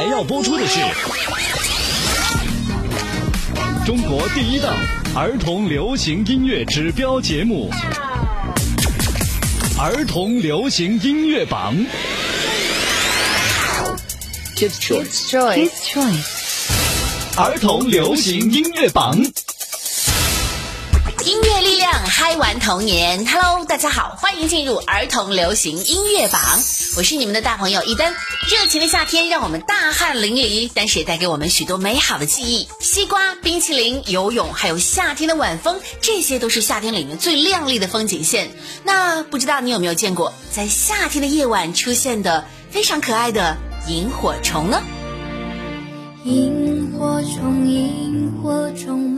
接下来要播出的是中国第一档儿童流行音乐指标节目《儿童流行音乐榜》。Kids Choice，Kids Choice，儿童流行音乐榜。嗨玩童年。Hello，大家好，欢迎进入儿童流行音乐榜。我是你们的大朋友一丹。热情的夏天让我们大汗淋漓，但是也带给我们许多美好的记忆。西瓜、冰淇淋、游泳，还有夏天的晚风，这些都是夏天里面最亮丽的风景线。那不知道你有没有见过，在夏天的夜晚出现的非常可爱的萤火虫呢？萤火虫，萤火虫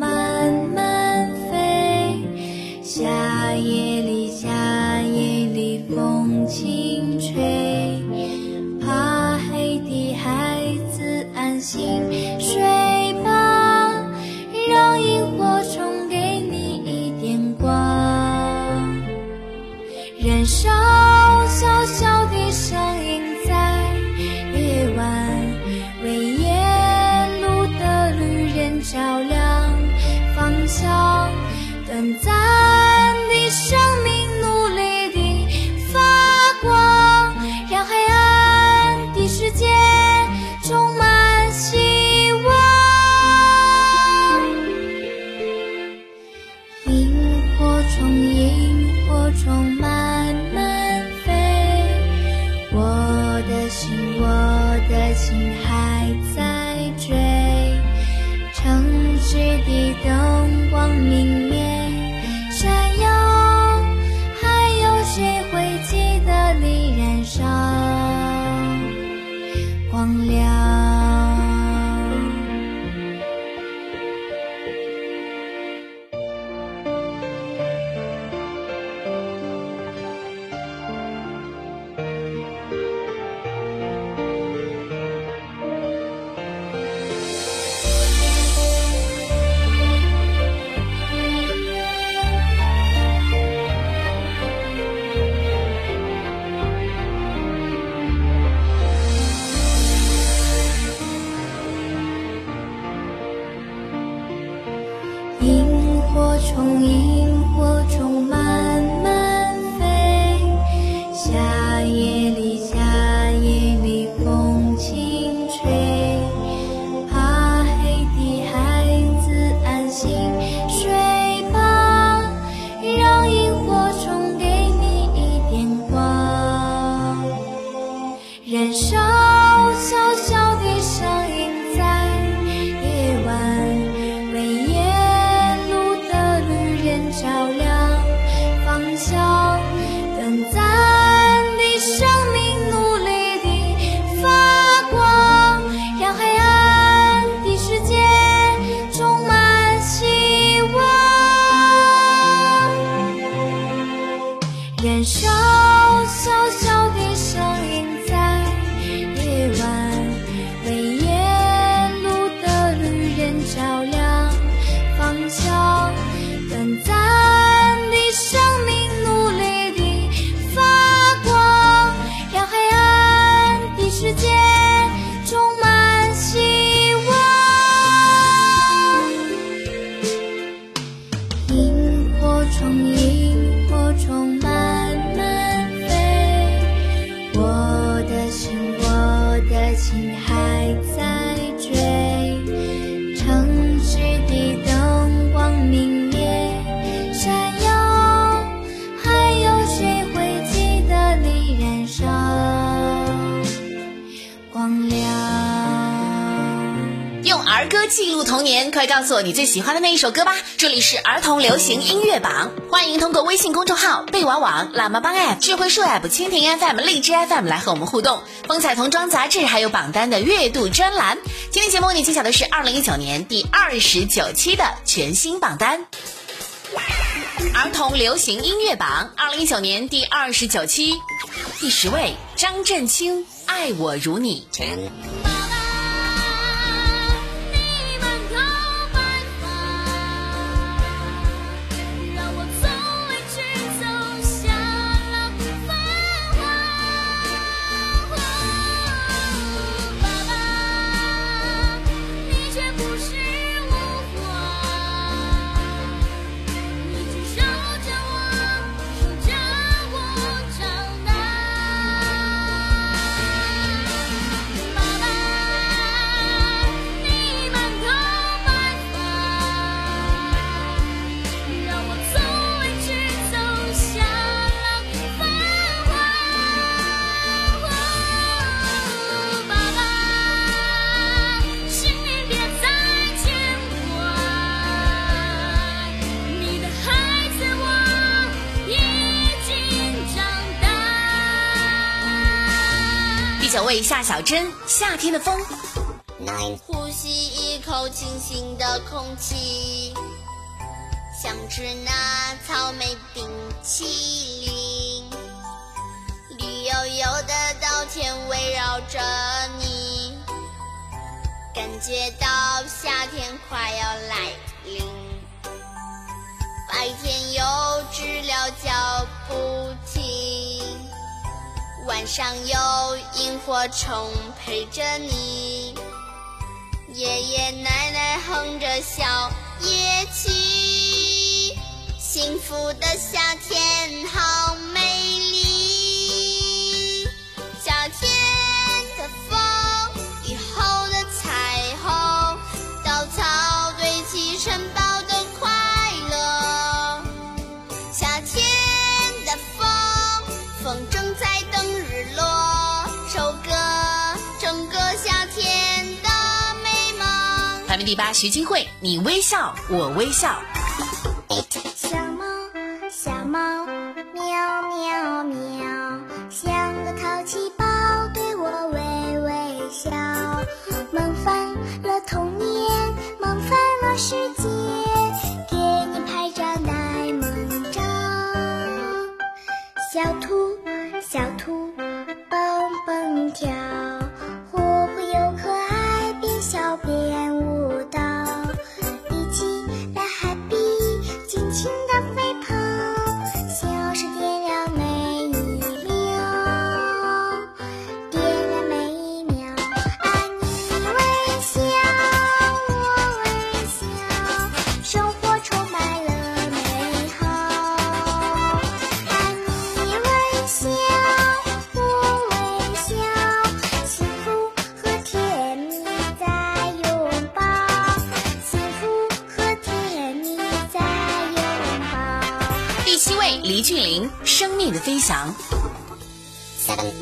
照亮方向，短暂记录童年，快告诉我你最喜欢的那一首歌吧！这里是儿童流行音乐榜，欢迎通过微信公众号、贝娃网、喇嘛帮 App、智慧树 App、蜻蜓 FM、荔枝 FM 来和我们互动。风采童装杂志还有榜单的月度专栏。今天节目你揭晓的是二零一九年第二十九期的全新榜单。儿童流行音乐榜二零一九年第二十九期，第十位张震清《爱我如你》。九位夏小珍《夏天的风》。呼吸一口清新的空气，想吃那草莓冰淇淋，绿油油的稻田围绕着你，感觉到夏天快要来晚上有萤火虫陪着你。爷爷奶奶哼着小夜曲，幸福的夏天好第八，徐金慧，你微笑，我微笑。》。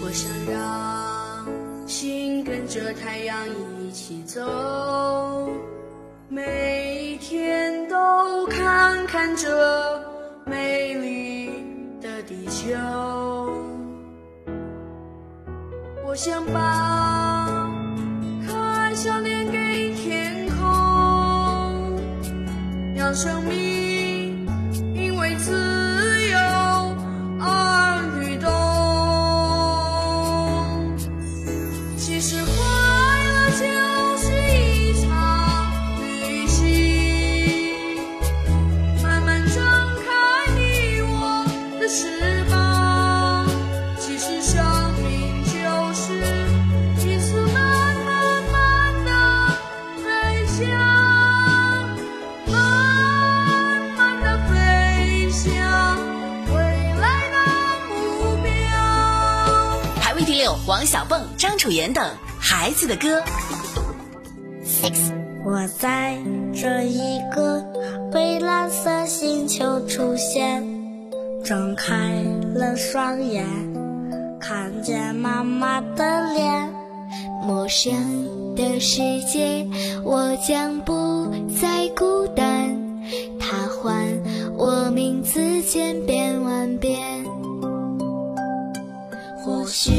我想让心跟着太阳一起走，每一天都看看这美丽的地球。我想把可爱笑脸给天空，让生命第六，王小蹦、张楚妍等《孩子的歌》。Six，我在这一个蔚蓝色星球出现，睁开了双眼，看见妈妈的脸，陌生的世界，我将不再孤单。他唤我名字千遍万遍。或许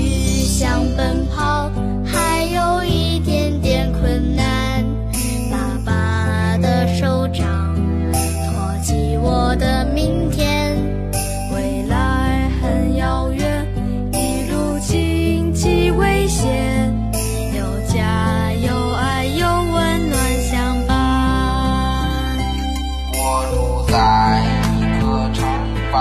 想奔跑，还有一点点困难。爸爸的手掌托起我的明天，未来很遥远，一路荆棘危险，有家有爱有温暖相伴。我住在一个城堡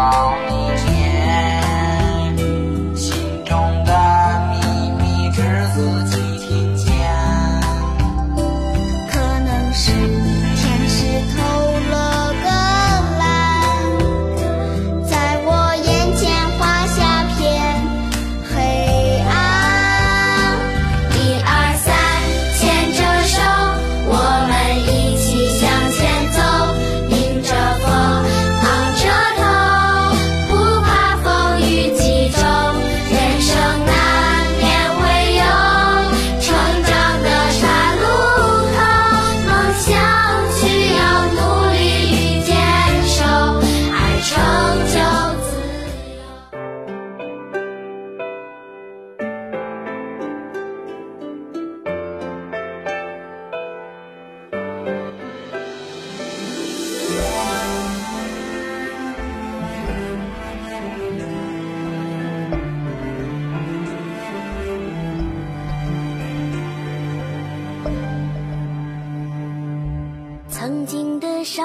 曾经的少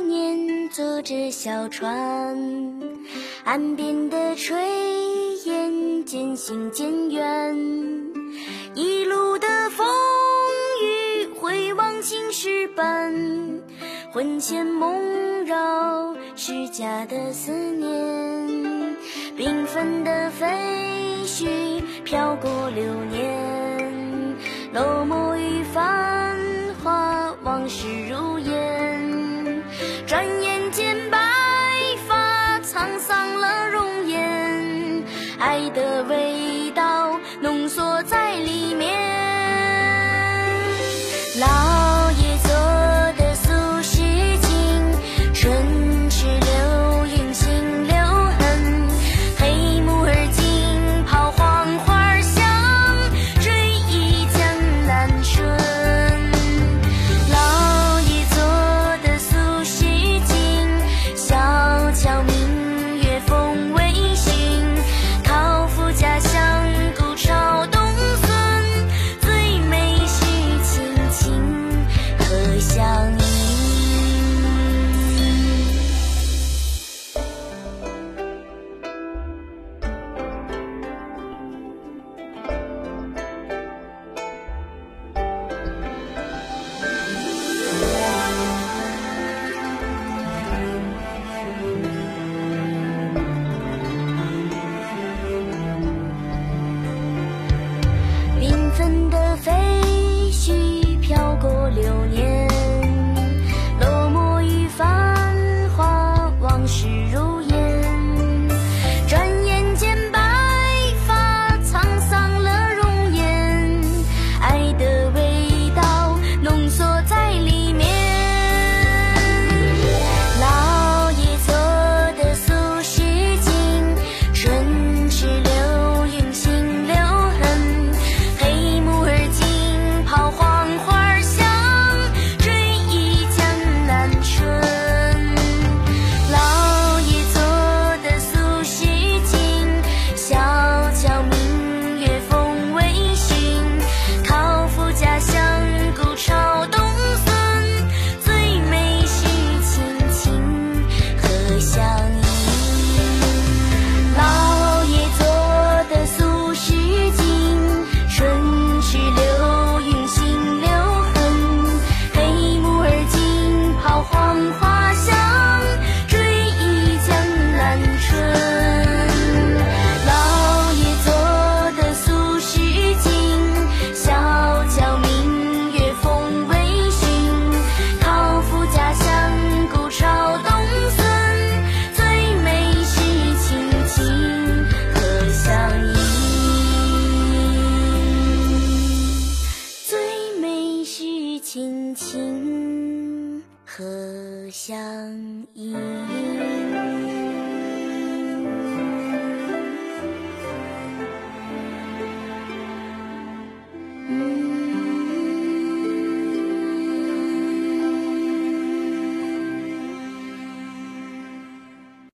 年坐着小船，岸边的炊烟渐行渐远，一路的风雨回望青石板，魂牵梦绕，是假的思念。缤纷的飞絮飘过流年，落寞与繁华，往事如烟。转眼间白发，沧桑了容颜。爱的味道浓缩在里面。老。